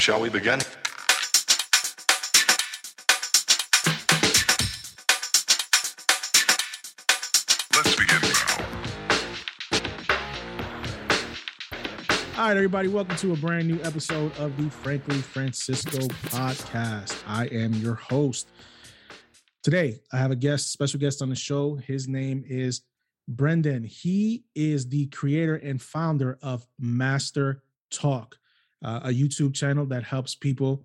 Shall we begin? Let's begin now. All right, everybody, welcome to a brand new episode of the Frankly Francisco podcast. I am your host. Today, I have a guest, special guest on the show. His name is Brendan. He is the creator and founder of Master Talk, uh, a YouTube channel that helps people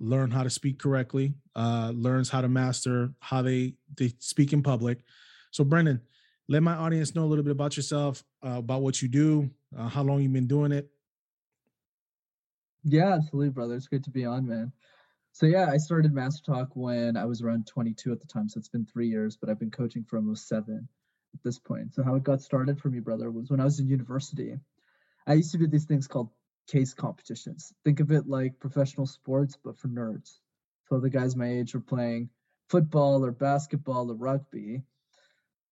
learn how to speak correctly, uh, learns how to master how they, they speak in public. So, Brendan, let my audience know a little bit about yourself, uh, about what you do, uh, how long you've been doing it. Yeah, absolutely, brother. It's good to be on, man. So yeah, I started Master Talk when I was around 22 at the time, so it's been three years, but I've been coaching for almost seven at this point. So how it got started for me, brother, was when I was in university. I used to do these things called case competitions. Think of it like professional sports, but for nerds. So the guys my age were playing football or basketball or rugby.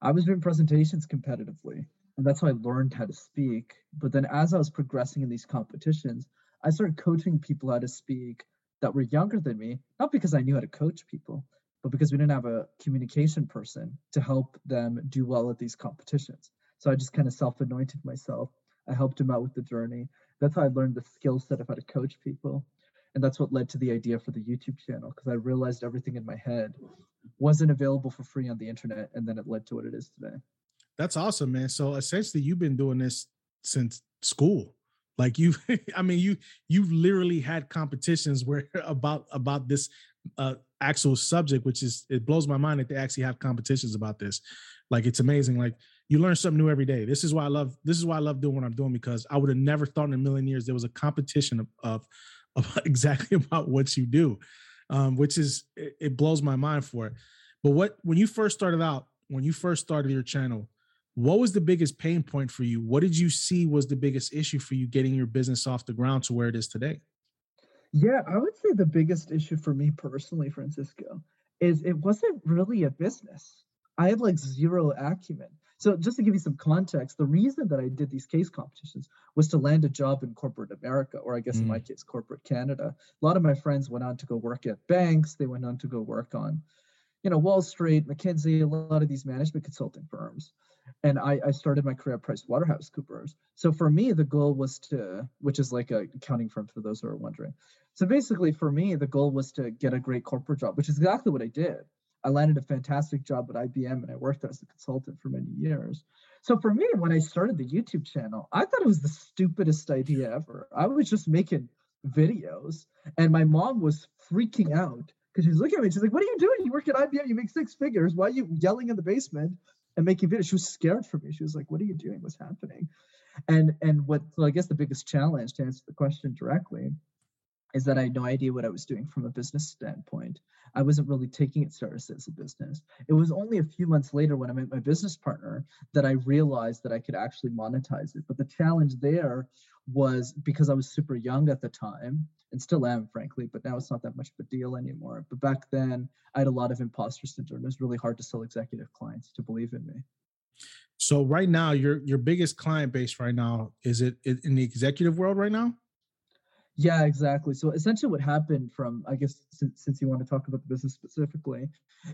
I was doing presentations competitively, and that's how I learned how to speak. But then as I was progressing in these competitions, I started coaching people how to speak that were younger than me, not because I knew how to coach people, but because we didn't have a communication person to help them do well at these competitions. So I just kind of self anointed myself. I helped them out with the journey. That's how I learned the skill set of how to coach people. And that's what led to the idea for the YouTube channel because I realized everything in my head wasn't available for free on the internet. And then it led to what it is today. That's awesome, man. So essentially, you've been doing this since school. Like you, I mean, you you've literally had competitions where about about this uh, actual subject, which is it blows my mind that they actually have competitions about this. Like it's amazing. Like you learn something new every day. This is why I love this is why I love doing what I'm doing because I would have never thought in a million years there was a competition of of, of exactly about what you do, um, which is it, it blows my mind for it. But what when you first started out, when you first started your channel, what was the biggest pain point for you? What did you see was the biggest issue for you getting your business off the ground to where it is today? Yeah, I would say the biggest issue for me personally, Francisco, is it wasn't really a business. I had like zero acumen. So just to give you some context, the reason that I did these case competitions was to land a job in corporate America, or I guess mm. in my case, corporate Canada. A lot of my friends went on to go work at banks. They went on to go work on, you know, Wall Street, McKinsey, a lot of these management consulting firms and I, I started my career at PricewaterhouseCoopers. So for me, the goal was to, which is like a accounting firm for those who are wondering. So basically, for me, the goal was to get a great corporate job, which is exactly what I did. I landed a fantastic job at IBM and I worked as a consultant for many years. So for me, when I started the YouTube channel, I thought it was the stupidest idea ever. I was just making videos, and my mom was freaking out because she's looking at me. She's like, "What are you doing? You work at IBM. You make six figures. Why are you yelling in the basement?" and making videos. She was scared for me. She was like, "What are you doing? What's happening?" And and what so I guess the biggest challenge to answer the question directly is that I had no idea what I was doing from a business standpoint. I wasn't really taking it seriously as a business. It was only a few months later when I met my business partner that I realized that I could actually monetize it. But the challenge there was because I was super young at the time and still am, frankly, but now it's not that much of a deal anymore. But back then, I had a lot of imposter syndrome. It was really hard to sell executive clients to believe in me. So right now, your your biggest client base right now is it in the executive world right now? Yeah, exactly. So essentially, what happened from, I guess, since, since you want to talk about the business specifically,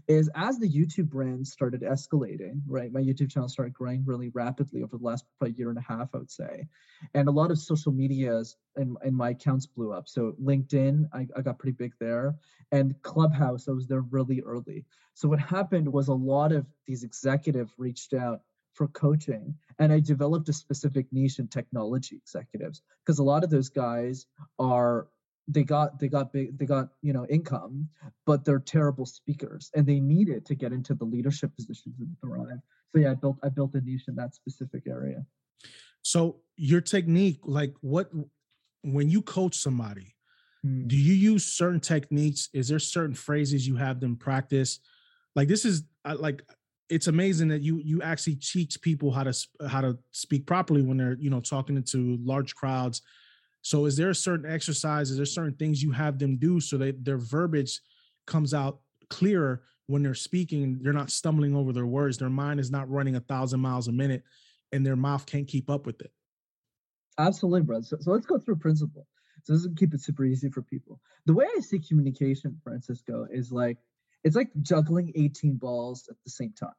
is as the YouTube brand started escalating, right? My YouTube channel started growing really rapidly over the last probably year and a half, I would say. And a lot of social medias and, and my accounts blew up. So LinkedIn, I, I got pretty big there. And Clubhouse, I was there really early. So what happened was a lot of these executives reached out for coaching and i developed a specific niche in technology executives because a lot of those guys are they got they got big they got you know income but they're terrible speakers and they need it to get into the leadership positions and thrive so yeah i built i built a niche in that specific area. So your technique like what when you coach somebody hmm. do you use certain techniques? Is there certain phrases you have them practice? Like this is like it's amazing that you you actually teach people how to how to speak properly when they're you know talking into large crowds. So is there a certain exercise is there certain things you have them do so that their verbiage comes out clearer when they're speaking? They're not stumbling over their words. Their mind is not running a thousand miles a minute and their mouth can't keep up with it. Absolutely bro. So, so let's go through principle. So this will keep it super easy for people. The way I see communication, Francisco, is like it's like juggling 18 balls at the same time.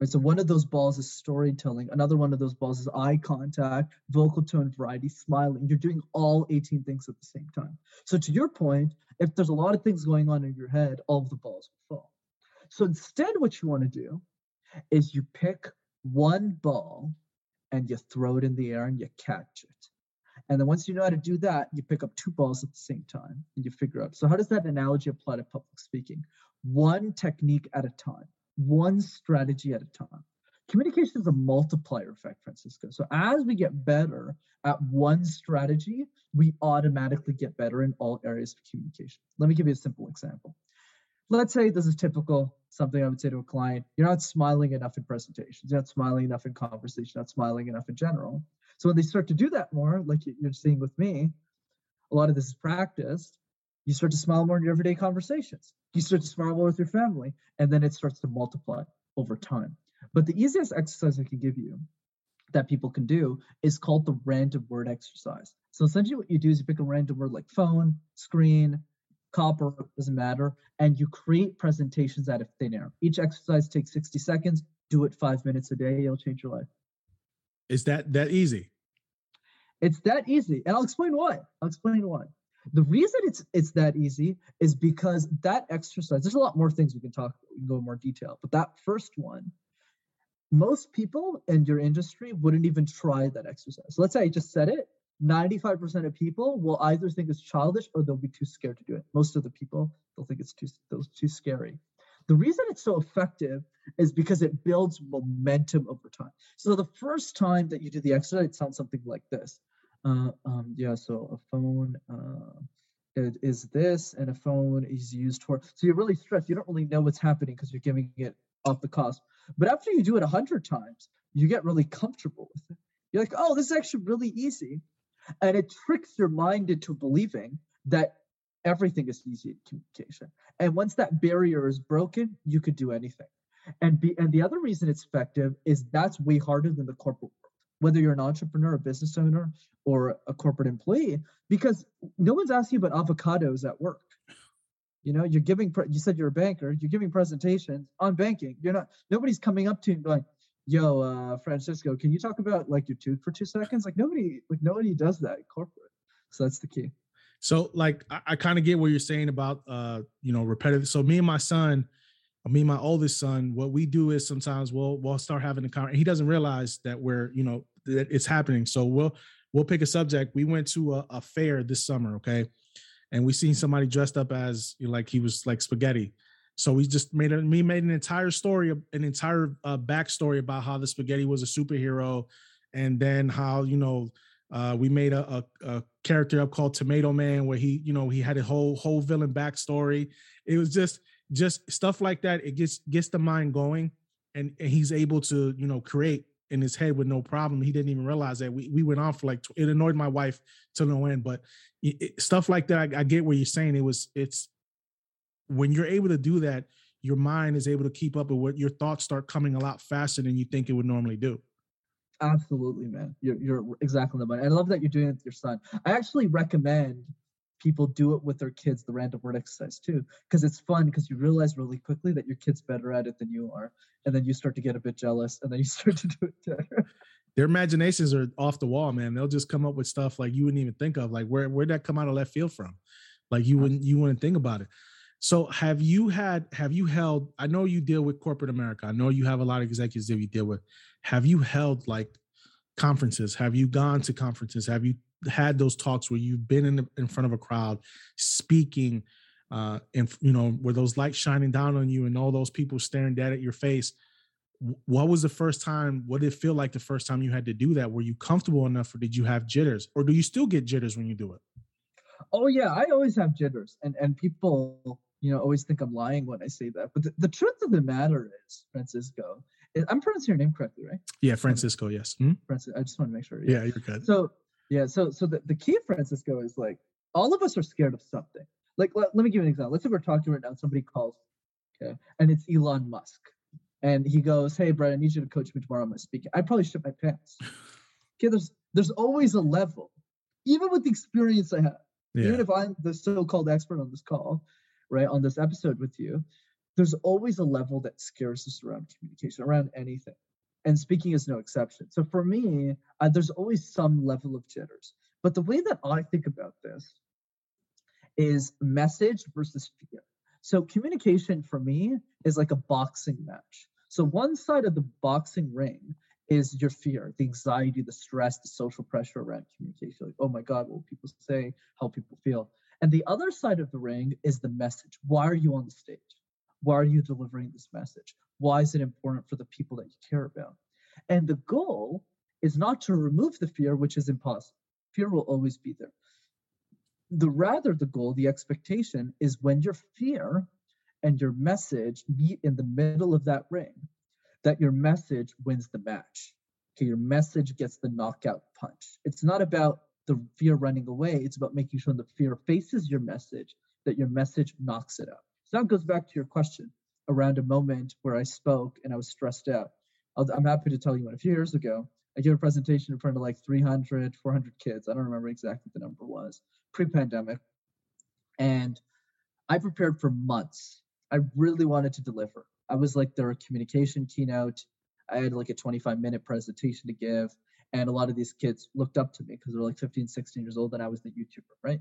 Right? So one of those balls is storytelling, another one of those balls is eye contact, vocal tone variety, smiling. You're doing all 18 things at the same time. So to your point, if there's a lot of things going on in your head, all of the balls will fall. So instead, what you want to do is you pick one ball and you throw it in the air and you catch it. And then once you know how to do that, you pick up two balls at the same time and you figure out. So, how does that analogy apply to public speaking? One technique at a time, one strategy at a time. Communication is a multiplier effect, Francisco. So, as we get better at one strategy, we automatically get better in all areas of communication. Let me give you a simple example. Let's say this is typical something I would say to a client you're not smiling enough in presentations, you're not smiling enough in conversation, not smiling enough in general. So when they start to do that more, like you're seeing with me, a lot of this is practiced. You start to smile more in your everyday conversations. You start to smile more with your family, and then it starts to multiply over time. But the easiest exercise I can give you that people can do is called the random word exercise. So essentially, what you do is you pick a random word like phone, screen, copper, doesn't matter, and you create presentations out of thin air. Each exercise takes 60 seconds. Do it five minutes a day, it'll change your life. Is that that easy? It's that easy, and I'll explain why. I'll explain why. The reason it's it's that easy is because that exercise. There's a lot more things we can talk. We can go in more detail, but that first one, most people in your industry wouldn't even try that exercise. So let's say I just said it. 95% of people will either think it's childish or they'll be too scared to do it. Most of the people they'll think it's too those too scary. The reason it's so effective is because it builds momentum over time. So the first time that you do the exercise, it sounds something like this. Uh, um, yeah, so a phone uh, this, and a phone is used for. So you're really stressed. You don't really know what's happening because you're giving it off the cost. But after you do it a hundred times, you get really comfortable with it. You're like, oh, this is actually really easy, and it tricks your mind into believing that everything is easy in communication. And once that barrier is broken, you could do anything. And be, and the other reason it's effective is that's way harder than the corporate whether you're an entrepreneur, a business owner, or a corporate employee, because no one's asking you about avocados at work. You know, you're giving. You said you're a banker. You're giving presentations on banking. You're not. Nobody's coming up to you and going, "Yo, uh, Francisco, can you talk about like your tooth for two seconds?" Like nobody, like nobody does that in corporate. So that's the key. So like I, I kind of get what you're saying about uh, you know, repetitive. So me and my son, me and my oldest son, what we do is sometimes we'll we'll start having a conversation. He doesn't realize that we're, you know, that it's happening. So we'll we'll pick a subject. We went to a, a fair this summer, okay? And we seen somebody dressed up as you know, like he was like spaghetti. So we just made a we made an entire story, an entire uh, backstory about how the spaghetti was a superhero, and then how you know uh, we made a, a, a, character up called Tomato Man, where he, you know, he had a whole whole villain backstory. It was just just stuff like that. It gets gets the mind going, and, and he's able to, you know, create in his head with no problem. He didn't even realize that we we went on for like it annoyed my wife to no end. But it, it, stuff like that, I, I get what you're saying. It was it's when you're able to do that, your mind is able to keep up with what your thoughts start coming a lot faster than you think it would normally do. Absolutely, man. You're you're exactly the money. I love that you're doing it with your son. I actually recommend people do it with their kids, the random word exercise too, because it's fun because you realize really quickly that your kid's better at it than you are. And then you start to get a bit jealous and then you start to do it better. Their imaginations are off the wall, man. They'll just come up with stuff like you wouldn't even think of. Like where where'd that come out of left field from? Like you wouldn't you wouldn't think about it. So have you had have you held I know you deal with corporate America. I know you have a lot of executives that you deal with. Have you held like conferences? Have you gone to conferences? Have you had those talks where you've been in the, in front of a crowd speaking uh and you know where those lights shining down on you and all those people staring dead at your face what was the first time what did it feel like the first time you had to do that were you comfortable enough or did you have jitters or do you still get jitters when you do it oh yeah i always have jitters and and people you know always think i'm lying when i say that but the, the truth of the matter is francisco I'm pronouncing your name correctly, right? Yeah, Francisco. Yes. Hmm? Francis. I just want to make sure. Yeah, yeah you're good. So yeah, so so the, the key, Francisco, is like all of us are scared of something. Like let, let me give you an example. Let's say we're talking right now. Somebody calls, okay, and it's Elon Musk, and he goes, "Hey, Brett, I need you to coach me tomorrow. I'm speaking." I probably shit my pants. Okay, there's there's always a level even with the experience I have, Yeah. even if I'm the so-called expert on this call, right, on this episode with you, there's always a level that scares us around communication, around anything. And speaking is no exception. So for me, uh, there's always some level of jitters. But the way that I think about this is message versus fear. So communication for me is like a boxing match. So one side of the boxing ring is your fear, the anxiety, the stress, the social pressure around communication. Like, oh my God, what will people say? How people feel. And the other side of the ring is the message. Why are you on the stage? Why are you delivering this message? Why is it important for the people that you care about? And the goal is not to remove the fear, which is impossible. Fear will always be there. The rather the goal, the expectation is when your fear and your message meet in the middle of that ring, that your message wins the match. Okay, your message gets the knockout punch. It's not about the fear running away, it's about making sure the fear faces your message, that your message knocks it out. That goes back to your question around a moment where I spoke and I was stressed out. I'll, I'm happy to tell you one. A few years ago, I gave a presentation in front of like 300, 400 kids. I don't remember exactly the number was, pre pandemic. And I prepared for months. I really wanted to deliver. I was like their communication keynote. I had like a 25 minute presentation to give. And a lot of these kids looked up to me because they're like 15, 16 years old, and I was the YouTuber, right?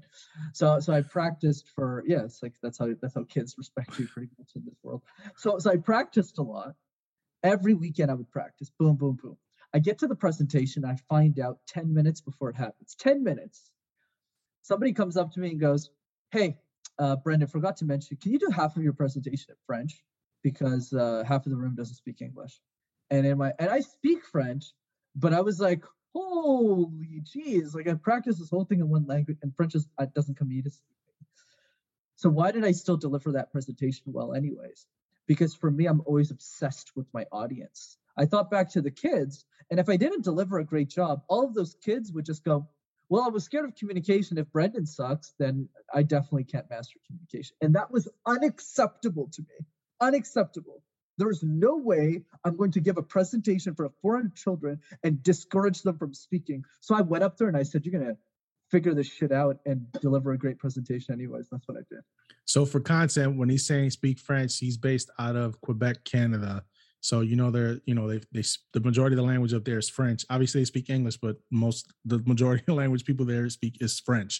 So, so I practiced for yeah, it's like that's how that's how kids respect you pretty much in this world. So, so I practiced a lot. Every weekend I would practice. Boom, boom, boom. I get to the presentation. I find out 10 minutes before it happens. 10 minutes. Somebody comes up to me and goes, "Hey, uh, Brendan, forgot to mention. Can you do half of your presentation in French because uh, half of the room doesn't speak English?" And in my and I speak French, but I was like, "Holy jeez!" Like I practiced this whole thing in one language, and French is, uh, doesn't come easy. So why did I still deliver that presentation well, anyways? Because for me, I'm always obsessed with my audience. I thought back to the kids, and if I didn't deliver a great job, all of those kids would just go, Well, I was scared of communication. If Brendan sucks, then I definitely can't master communication. And that was unacceptable to me. Unacceptable. There's no way I'm going to give a presentation for 400 children and discourage them from speaking. So I went up there and I said, You're going to figure this shit out and deliver a great presentation, anyways. That's what I did. So for content, when he's saying speak French, he's based out of Quebec, Canada. So you know they're you know they they the majority of the language up there is French. Obviously they speak English, but most the majority of language people there speak is French.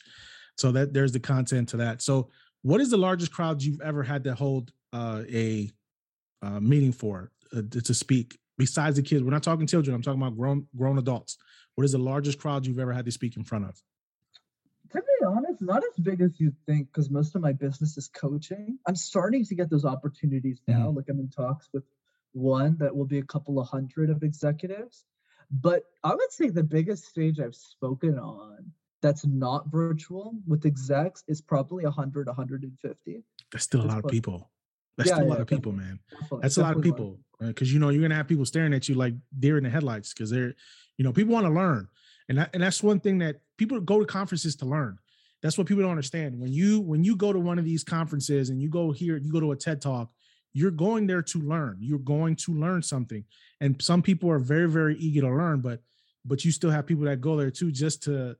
So that there's the content to that. So what is the largest crowd you've ever had to hold uh, a uh, meeting for uh, to speak besides the kids? We're not talking children. I'm talking about grown grown adults. What is the largest crowd you've ever had to speak in front of? To be honest, not as big as you think, because most of my business is coaching. I'm starting to get those opportunities now. Like I'm in talks with one that will be a couple of hundred of executives. But I would say the biggest stage I've spoken on that's not virtual with execs is probably 100, 150. That's still a lot of people. That's Yeah, still a yeah, lot of people, man. Definitely- That's a lot of people because you know you're gonna have people staring at you like deer in the headlights because they're, you know, people want to learn, and that, and that's one thing that people go to conferences to learn. That's what people don't understand. When you when you go to one of these conferences and you go here, you go to a TED talk, you're going there to learn. You're going to learn something, and some people are very very eager to learn, but but you still have people that go there too just to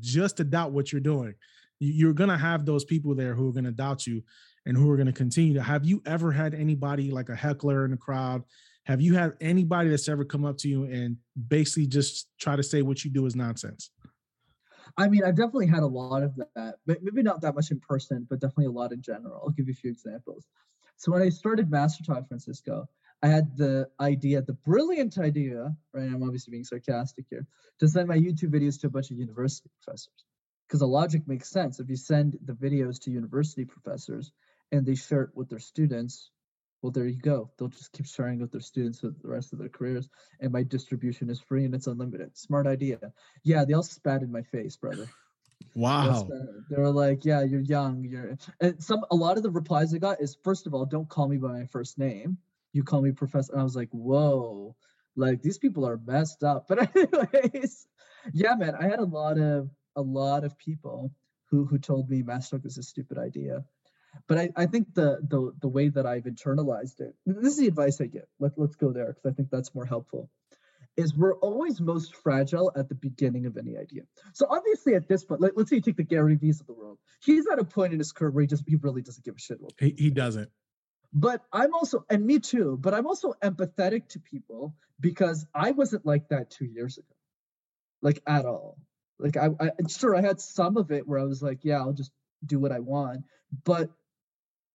just to doubt what you're doing. You're gonna have those people there who are gonna doubt you and who are going to continue to have you ever had anybody like a heckler in the crowd have you had anybody that's ever come up to you and basically just try to say what you do is nonsense I mean, I've definitely had a lot of that, but maybe not that much in person, but definitely a lot in general. I'll give you a few examples. So when I started Master Talk Francisco, I had the idea, the brilliant idea, right? I'm obviously being sarcastic here, to send my YouTube videos to a bunch of university professors. Because the logic makes sense. If you send the videos to university professors and they share it with their students, well, there you go. They'll just keep sharing with their students for the rest of their careers. And my distribution is free and it's unlimited. Smart idea. Yeah, they all spat in my face, brother. Wow They were like, "Yeah, you're young. You're." And some a lot of the replies I got is, first of all, don't call me by my first name. You call me professor. And I was like, "Whoa!" Like these people are messed up. But anyways, yeah, man, I had a lot of a lot of people who who told me Master was a stupid idea. But I, I think the, the the way that I've internalized it, this is the advice I give. Let, let's go there because I think that's more helpful. is we're always most fragile at the beginning of any idea. So obviously at this point, like, let, us say you take the Gary Vee's of the world. He's at a point in his career where he just he really doesn't give a shit. He, he doesn't. But I'm also, and me too, but I'm also empathetic to people because I wasn't like that two years ago, like at all. Like I, I sure I had some of it where I was like, yeah, I'll just do what I want, but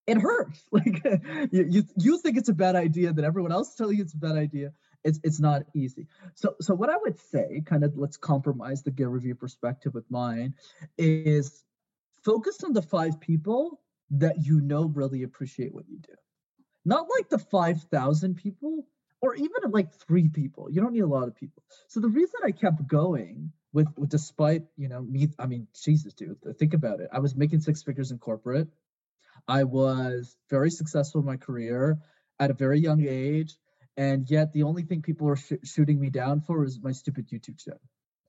it hurts. Like you, you, you think it's a bad idea, that everyone else telling you it's a bad idea. It's it's not easy. So so what I would say, kind of let's compromise the Gary Vee perspective with mine, is focus on the five people that you know really appreciate what you do. Not like the 5,000 people or even like three people. You don't need a lot of people. So the reason I kept going with, with despite, you know, me, I mean, Jesus, dude, think about it. I was making six figures in corporate. I was very successful in my career at a very young age. And yet the only thing people were sh- shooting me down for was my stupid YouTube channel.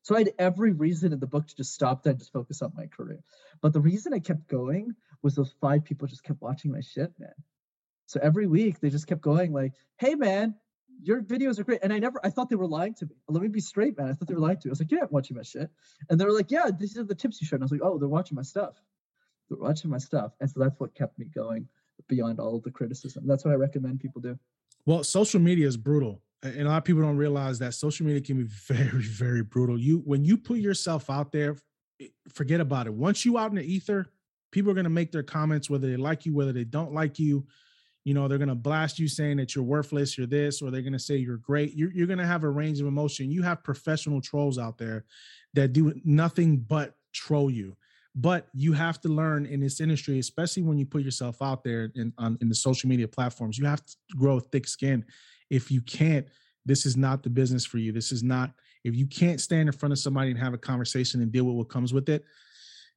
So I had every reason in the book to just stop that and just focus on my career. But the reason I kept going was those five people just kept watching my shit, man. So every week they just kept going like, "Hey man, your videos are great." And I never, I thought they were lying to me. Let me be straight, man. I thought they were lying to me. I was like, "Yeah, I'm watching my shit," and they were like, "Yeah, these are the tips you showed." And I was like, "Oh, they're watching my stuff. They're watching my stuff," and so that's what kept me going beyond all of the criticism. That's what I recommend people do. Well, social media is brutal. And a lot of people don't realize that social media can be very, very brutal. You when you put yourself out there, eh, forget about it. Once you out in the ether, people are going to make their comments whether they like you, whether they don't like you you know they're going to blast you saying that you're worthless you're this or they're going to say you're great you're, you're going to have a range of emotion you have professional trolls out there that do nothing but troll you but you have to learn in this industry especially when you put yourself out there in on, in the social media platforms you have to grow thick skin. If you can't this is not the business for you. This is not if you can't stand in front of somebody and have a conversation and deal with what comes with it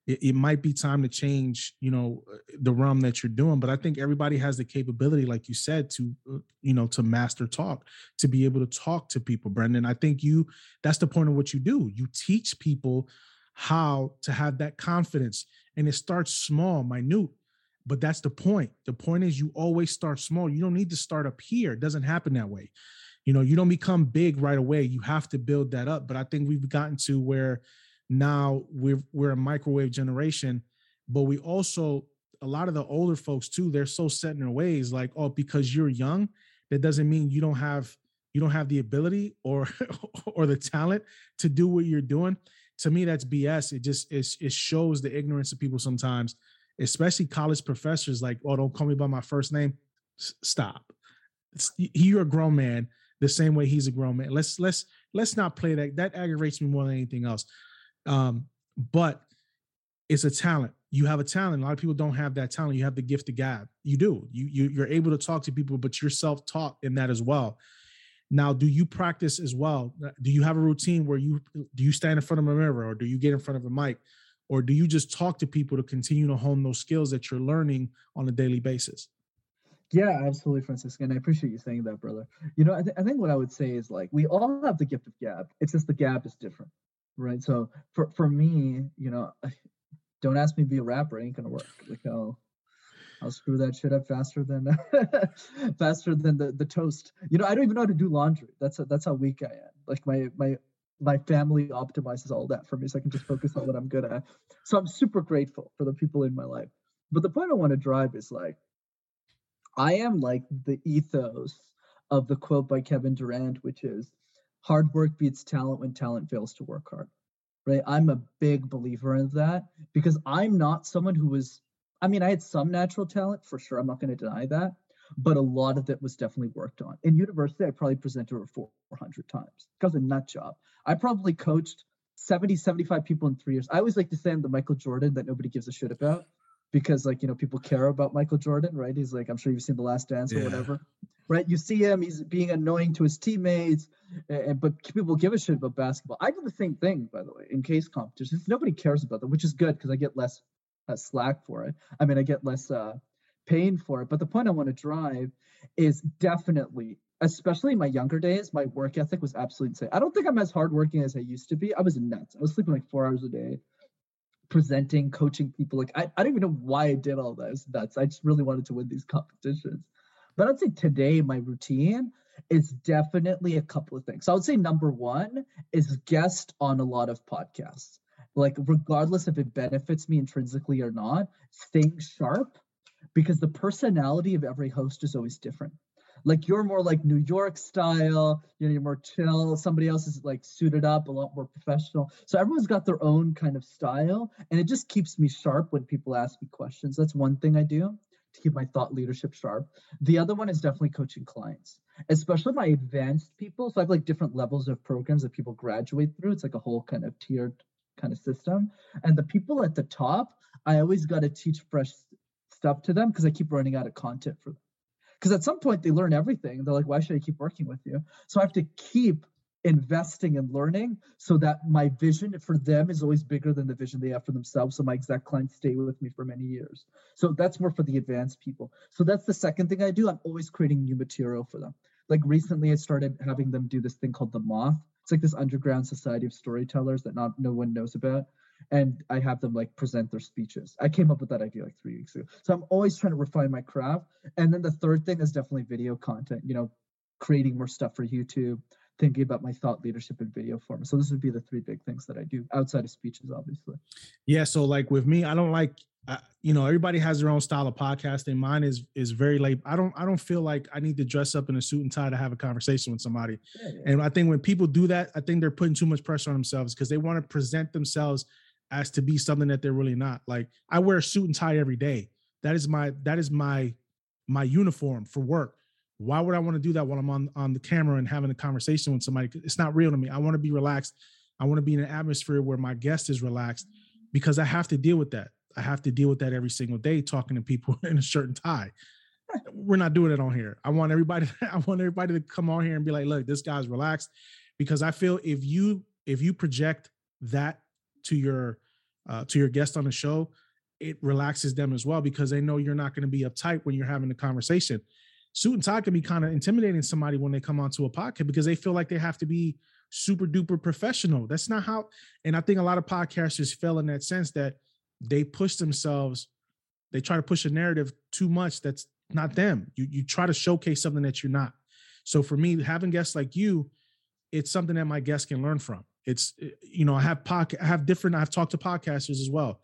it, it, might be time to change you know the realm that you're doing. But i think everybody has the capability like you said to uh, you know to master talk to be able to talk to people brendan. I think you that's the point of what you do. You teach people how to have that confidence and it starts small minute but that's the point. The point is you always start small. You don't need to start up here. It doesn't happen that way. You know you don't become big right away. You have to build that up but i think we've gotten to where now we're we're a microwave generation but we also a lot of the older folks too they're so set in their ways like oh because you're young that doesn't mean you don't have you don't have the ability or or the talent to do what you're doing to me that's bs it just it, it shows the ignorance of people sometimes especially college professors like oh don't call me by my first name S- stop it's, you're a grown man the same way he's a grown man let's let's let's not play that that aggravates me more than anything else um, but it's a talent. You have a talent. A lot of people don't have that talent. You have the gift of gab. You do. You, you you're able to talk to people, but you're self-taught in that as well. Now, do you practice as well? Do you have a routine where you do you stand in front of a mirror or do you get in front of a mic? Or do you just talk to people to continue to hone those skills that you're learning on a daily basis? Yeah, absolutely, Francisco. And I appreciate you saying that, brother. You know, I, th- I think what I would say is like we all have the gift of gab. It's just the gab is different right? So for for me, you know, don't ask me to be a rapper; it ain't gonna work. Like I'll I'll screw that shit up faster than faster than the the toast. You know, I don't even know how to do laundry. That's a, that's how weak I am. Like my my my family optimizes all that for me, so I can just focus on what I'm good at. So I'm super grateful for the people in my life. But the point I want to drive is like, I am like the ethos of the quote by Kevin Durant, which is hard work beats talent when talent fails to work hard right i'm a big believer in that because i'm not someone who was i mean i had some natural talent for sure i'm not going to deny that but a lot of it was definitely worked on in university i probably presented over 400 times because a nut job i probably coached 70 75 people in three years i always like to say i'm the michael jordan that nobody gives a shit about because like you know people care about michael jordan right he's like i'm sure you've seen the last dance or yeah. whatever right? You see him, he's being annoying to his teammates, and, but people give a shit about basketball. I do the same thing, by the way, in case competitions. Nobody cares about them, which is good because I get less uh, slack for it. I mean, I get less uh, pain for it. But the point I want to drive is definitely, especially in my younger days, my work ethic was absolutely insane. I don't think I'm as hardworking as I used to be. I was nuts. I was sleeping like four hours a day presenting, coaching people. Like I, I don't even know why I did all. It's nuts. I just really wanted to win these competitions. But I'd say today my routine is definitely a couple of things. So I would say number one is guest on a lot of podcasts. Like, regardless if it benefits me intrinsically or not, staying sharp because the personality of every host is always different. Like you're more like New York style, you know, you're more chill. Somebody else is like suited up, a lot more professional. So everyone's got their own kind of style, and it just keeps me sharp when people ask me questions. That's one thing I do to keep my thought leadership sharp. The other one is definitely coaching clients, especially my advanced people. So I have like different levels of programs that people graduate through. It's like a whole kind of tiered kind of system. And the people at the top, I always got to teach fresh stuff to them because I keep running out of content for them. Because at some point they learn everything. They're like, why should I keep working with you? So I have to keep investing and learning so that my vision for them is always bigger than the vision they have for themselves. So my exact clients stay with me for many years. So that's more for the advanced people. So that's the second thing I do. I'm always creating new material for them. Like recently, I started having them do this thing called the Moth. Like this underground society of storytellers that not no one knows about and I have them like present their speeches. I came up with that idea like three weeks ago. So I'm always trying to refine my craft. And then the third thing is definitely video content, you know, creating more stuff for YouTube, thinking about my thought leadership in video form. So this would be the three big things that I do outside of speeches, obviously. Yeah. So like with me, I don't like, uh, you know, everybody has their own style of podcasting. Mine is is very late. I don't I don't feel like I need to dress up in a suit and tie to have a conversation with somebody. Yeah, yeah. And I think when people do that, I think they're putting too much pressure on themselves because they want to present themselves as to be something that they're really not. Like I wear a suit and tie every day. That is my that is my my uniform for work. Why would I want to do that while I'm on on the camera and having a conversation with somebody? It's not real to me. I want to be relaxed. I want to be in an atmosphere where my guest is relaxed because I have to deal with that. I have to deal with that every single day talking to people in a shirt and tie. We're not doing it on here. I want everybody I want everybody to come on here and be like, "Look, this guy's relaxed." Because I feel if you if you project that to your uh, to your guest on the show, it relaxes them as well because they know you're not going to be uptight when you're having a conversation. Suit and tie can be kind of intimidating somebody when they come onto a podcast because they feel like they have to be super duper professional. That's not how, and I think a lot of podcasters fail in that sense that they push themselves, they try to push a narrative too much that's not them. You you try to showcase something that you're not. So for me, having guests like you, it's something that my guests can learn from. It's eh, you know I have pod, I have different. I've talked to podcasters as well,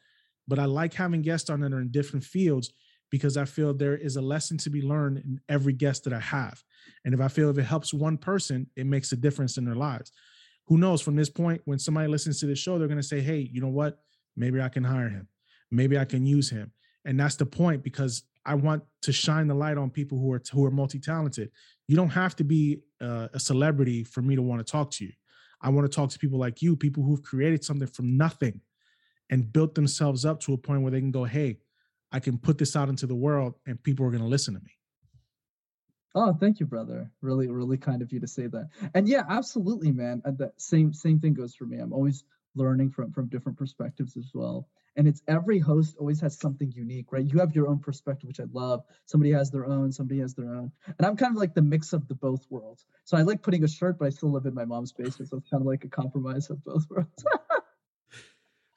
but I like having guests on that are in different fields because I feel there is a lesson to be learned in every guest that I have. And if I feel if it helps one person, it makes a difference in their lives. Who knows from this point, when somebody listens to the show, they're going to say, hey, you know what? Maybe I can hire him. Maybe I can use him. And that's the point because I want to shine the light on people who are who are multi-talented. You don't have to be uh, a celebrity for me to want to talk to you. I want to talk to people like you, people who've created something from nothing and built themselves up to a point where they can go, hey, I can put this out into the world and people are going to listen to me. Oh, thank you, brother. Really, really kind of you to say that. And yeah, absolutely, man. The same same thing goes for me. I'm always learning from from different perspectives as well. And it's every host always has something unique right? You have your own perspective which i love. Somebody has their own somebody has their own. And i'm kind of like the mix of the both worlds. So i like putting a shirt but i still live in my mom's basement so it's kind of like a compromise of both worlds.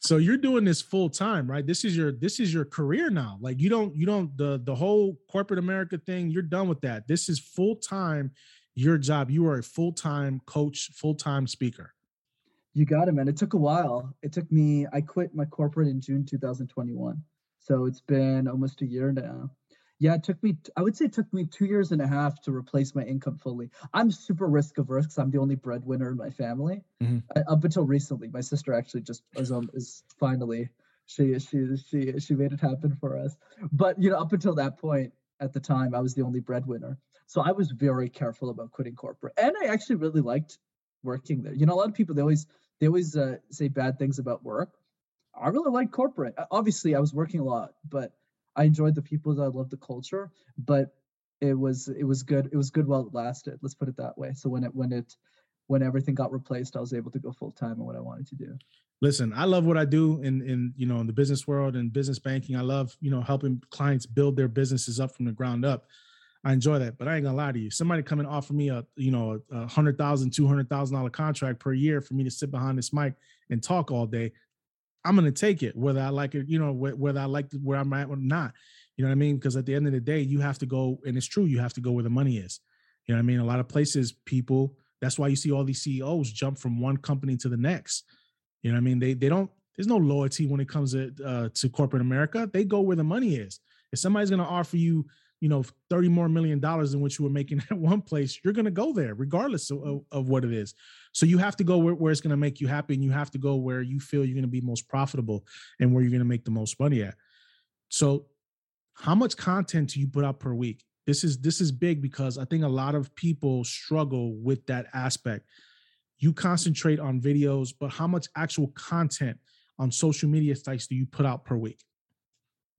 So you're doing this full time right? This is your this is your career now. Like you don't you don't the the whole corporate america thing you're done with that. This is full time your job. You are a full-time coach full-time speaker you got it, man. It took a while. It took me, I quit my corporate in June 2021. So it's been almost a year now. Yeah, it took me, I would say it took me two years and a half to replace my income fully. I'm super risk averse because I'm the only breadwinner in my family. Mm-hmm. up until recently, my sister actually just is, um, is finally, she, she, she, she made it happen for us. But, you know, up until that point, at the time, I was the only breadwinner. So I was very careful about quitting corporate. And I actually really liked working there. You know, a lot of people they always they always uh, say bad things about work. I really like corporate. Obviously, I was working a lot, but I enjoyed the people. I loved the culture, but it was it was good. It was good while it lasted. Let's put it that way. So when it when it when everything got replaced, I was able to go full time on what I wanted to do. Listen, I love what I do in in you know in the business world and business banking. I love you know helping clients build their businesses up from the ground up. I enjoy that, but I ain't gonna lie to you. Somebody come and offer me a you know a hundred thousand, two hundred thousand dollar contract per year for me to sit behind this mic and talk all day. I'm gonna take it, whether I like it, you know, whether I like where I'm at or not. You know what I mean? Because at the end of the day, you have to go, and it's true, you have to go where the money is. You know what I mean? A lot of places, people, that's why you see all these CEOs jump from one company to the next. You know what I mean? They they don't, there's no loyalty when it comes to uh, to corporate America. They go where the money is. If somebody's gonna offer you, you know, 30 more million dollars than what you were making at one place, you're gonna go there regardless of, mm. of, of what it is. So you have to go where, where it's gonna make you happy, and you have to go where you feel you're gonna be most profitable and where you're gonna make the most money at. So how much content do you put out per week? This is this is big because I think a lot of people struggle with that aspect. You concentrate on videos, but how much actual content on social media sites do you put out per week?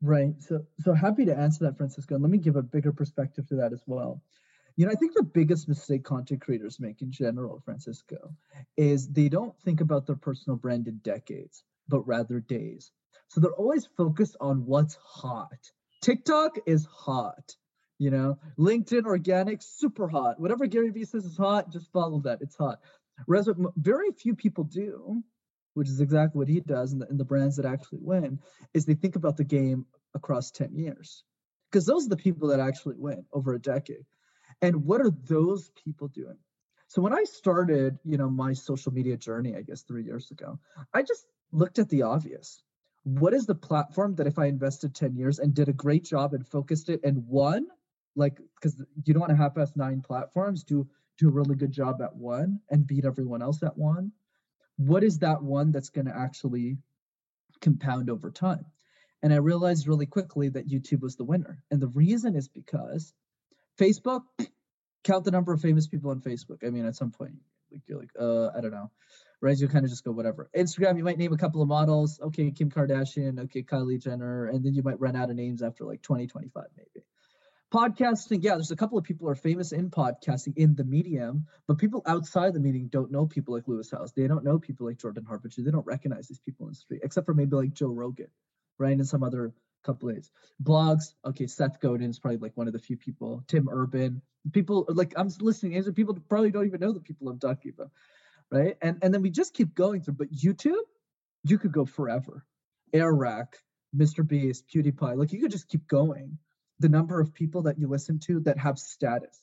Right. So so happy to answer that, Francisco. And let me give a bigger perspective to that as well. You know, I think the biggest mistake content creators make in general, Francisco, is they don't think about their personal brand in decades, but rather days. So they're always focused on what's hot. TikTok is hot. You know, LinkedIn organic, super hot. Whatever Gary Vee says is hot, just follow that. It's hot. Whereas what very few people do, which is exactly what he does, and the, and the brands that actually win, is they think about the game across 10 years. Because those are the people that actually win over a decade. And what are those people doing? So when I started, you know, my social media journey, I guess three years ago, I just looked at the obvious. What is the platform that if I invested 10 years and did a great job and focused it and won, like because you don't want to half ass nine platforms do do a really good job at one and beat everyone else at one what is that one that's going to actually compound over time? And i realized really quickly that youtube was the winner. And the reason is because facebook count the number of famous people on facebook. I mean at some point like you're like uh i don't know. Right? You kind of just go whatever. Instagram you might name a couple of models. Okay kim kardashian. Okay kylie jenner. And then you might run out of names after like 20 25 maybe podcasting yeah there's a couple of people are famous in podcasting in the medium but people outside the medium don't know people like lewis howes. They don't know people like jordan harbinger. They don't recognize these people in the street except for maybe like joe rogan right and some other couple of blogs okay seth godin is probably like one of the few people. Tim urban. People like i'm listening and people probably don't even know the people i'm talking about right? And and then we just keep going through but youtube you could go forever. Airrack mr beast pewdiepie like you could just keep going the number of people that you listen to that have status.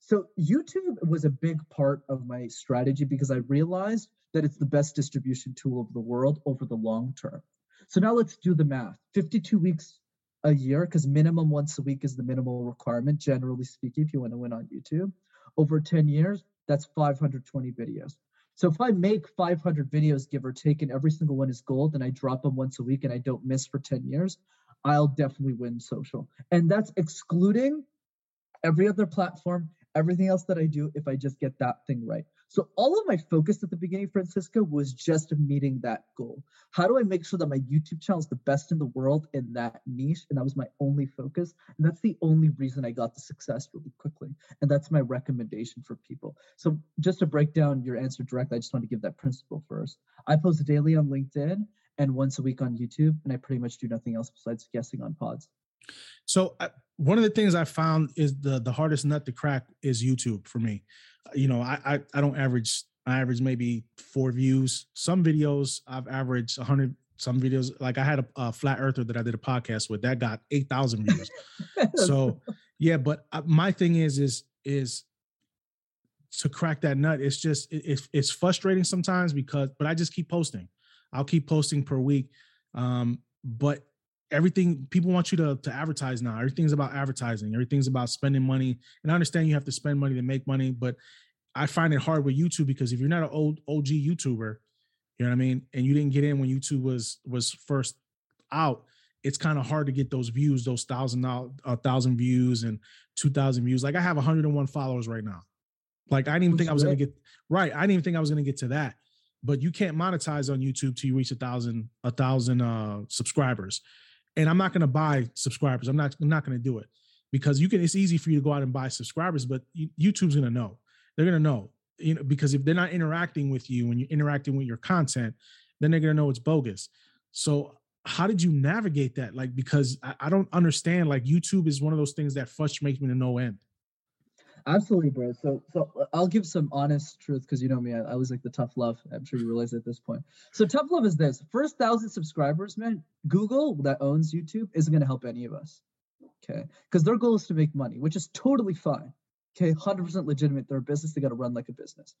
So YouTube was a big part of my strategy because I realized that it's the best distribution tool of the world over the long term. So now let's do the math. 52 weeks a year, because minimum once a week is the minimal requirement, generally speaking, if you want to win on YouTube. Over 10 years, that's 520 videos. So if I make 500 videos, give or take, and every single one is gold, and I drop them once a week and I don't miss for 10 years, I'll definitely win social. And that's excluding every other platform, everything else that I do if I just get that thing right. So all of my focus at the beginning, Francisco, was just meeting that goal. How do I make sure that my YouTube channel is the best in the world in that niche? And that was my only focus. And that's the only reason I got the success really quickly. And that's my recommendation for people. So just to break down your answer directly, I just want to give that principle first. I post daily on LinkedIn and once a week on YouTube, and I pretty much do nothing else besides guessing on pods. So uh, one of the things I found is the the hardest nut to crack is YouTube for me. You know, I I, I don't average. I average maybe four views. Some videos I've averaged 100. Some videos, like I had a, a flat earther that I did a podcast with, that got 8,000 views. so yeah, but uh, my thing is is is to crack that nut. It's just it, it's it's frustrating sometimes because, but I just keep posting. I'll keep posting per week. Um, but everything people want you to, to advertise now. Everything's about advertising. Everything's about spending money. And I understand you have to spend money to make money, but I find it hard with YouTube because if you're not an old OG YouTuber, you know what I mean, and you didn't get in when YouTube was was first out, it's kind of hard to get those views, those thousand a thousand views and two thousand views. Like I have 101 followers right now. Like I didn't even think I was gonna get right. I didn't even think I was gonna get to that but you can't monetize on YouTube till you reach a thousand a thousand uh, subscribers. And I'm not going to buy subscribers. I'm not I'm not going to do it because you can. It's easy for you to go out and buy subscribers, but YouTube's going to know. They're going to know, you know, because if they're not interacting with you and you're interacting with your content, then they're going to know it's bogus. So how did you navigate that? Like because I, I don't understand. Like YouTube is one of those things that frustrates me to no end. Absolutely, bro. So, so uh, I'll give some honest truth because you know me. I, I, was like the tough love. I'm sure you realize at this point. So, tough love is this: first thousand subscribers, man. Google that owns YouTube isn't going to help any of us. Okay, because their goal is to make money, which is totally fine. Okay, 100% legitimate. They're a business, they got to run like a business.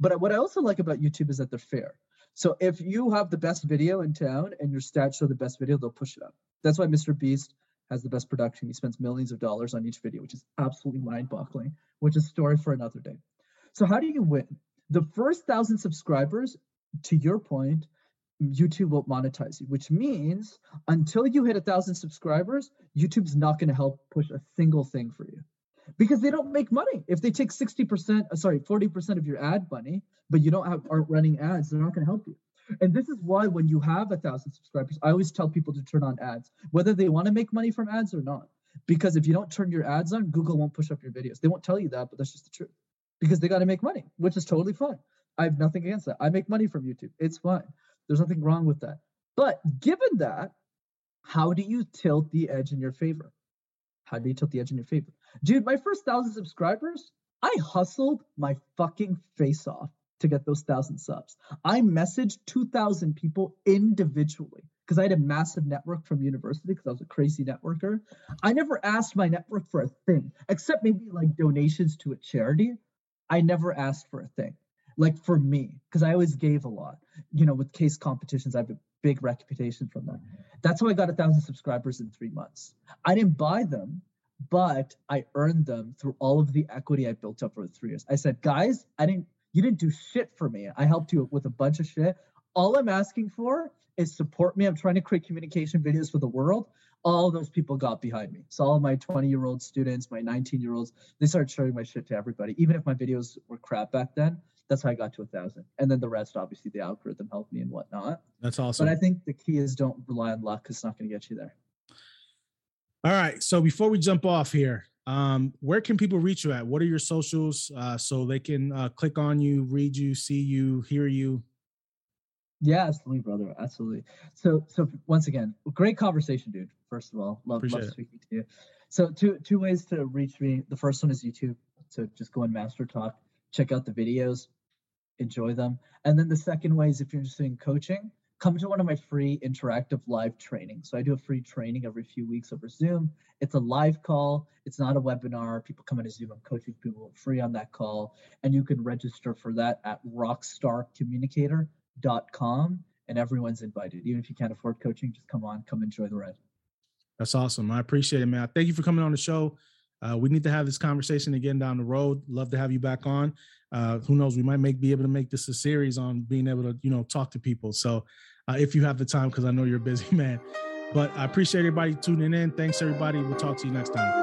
But what I also like about YouTube is that they're fair. So if you have the best video in town and your stats show the best video, they'll push it up. That's why Mr. Beast has the best production. He spends millions of dollars on each video, which is absolutely mind-boggling, which is a story for another day. So how do you win? The first thousand subscribers, to your point, YouTube won't monetize you, which means until you hit a thousand subscribers, YouTube's not going to help push a single thing for you because they don't make money. If they take 60%, uh, sorry, 40% of your ad money, but you don't have aren't running ads, they're not going to help you. And this is why when you have a thousand subscribers, I always tell people to turn on ads, whether they want to make money from ads or not. Because if you don't turn your ads on, Google won't push up your videos. They won't tell you that, but that's just the truth. Because they got to make money, which is totally fine. I have nothing against that. I make money from YouTube. It's fine. There's nothing wrong with that. But given that, how do you tilt the edge in your favor? How do you tilt the edge in your favor? Dude, my first thousand subscribers, I hustled my fucking face off to get those thousand subs. I messaged 2,000 people individually because I had a massive network from university because I was a crazy networker. I never asked my network for a thing except maybe like donations to a charity. I never asked for a thing like for me because I always gave a lot. You know, with case competitions, I have a big reputation from that. Mm-hmm. That's how I got a thousand subscribers in three months. I didn't buy them but I earned them through all of the equity I built up over three years. I said, guys, I didn't, you didn't do shit for me. I helped you with a bunch of shit. All I'm asking for is support me. I'm trying to create communication videos for the world. All those people got behind me. So all of my 20 year old students, my 19 year olds, they started sharing my shit to everybody. Even if my videos were crap back then, that's how I got to a thousand. And then the rest, obviously, the algorithm helped me and whatnot. That's awesome. But I think the key is don't rely on luck because it's not going to get you there. All right. So before we jump off here, um, where can people reach you at? What are your socials uh, so they can uh, click on you, read you, see you, hear you? Yeah, absolutely, brother. Absolutely. So, so once again, great conversation, dude. First of all, love, love speaking to you. So, two two ways to reach me. The first one is YouTube. So just go on Master Talk, check out the videos, enjoy them. And then the second way is if you're interested in coaching, come to one of my free interactive live trainings. So I do a free training every few weeks over Zoom. It's a live call. It's not a webinar. People come into Zoom. I'm coaching people free on that call. And you can register for that at rockstarcommunicator.com. And everyone's invited. Even if you can't afford coaching, just come on, come enjoy the ride. That's awesome. I appreciate it, man. Thank you for coming on the show. Uh, we need to have this conversation again down the road. Love to have you back on. Uh, who knows? We might make be able to make this a series on being able to, you know, talk to people. So uh, if you have the time, because I know you're a busy man. But I appreciate everybody tuning in. Thanks, everybody. We'll talk to you next time.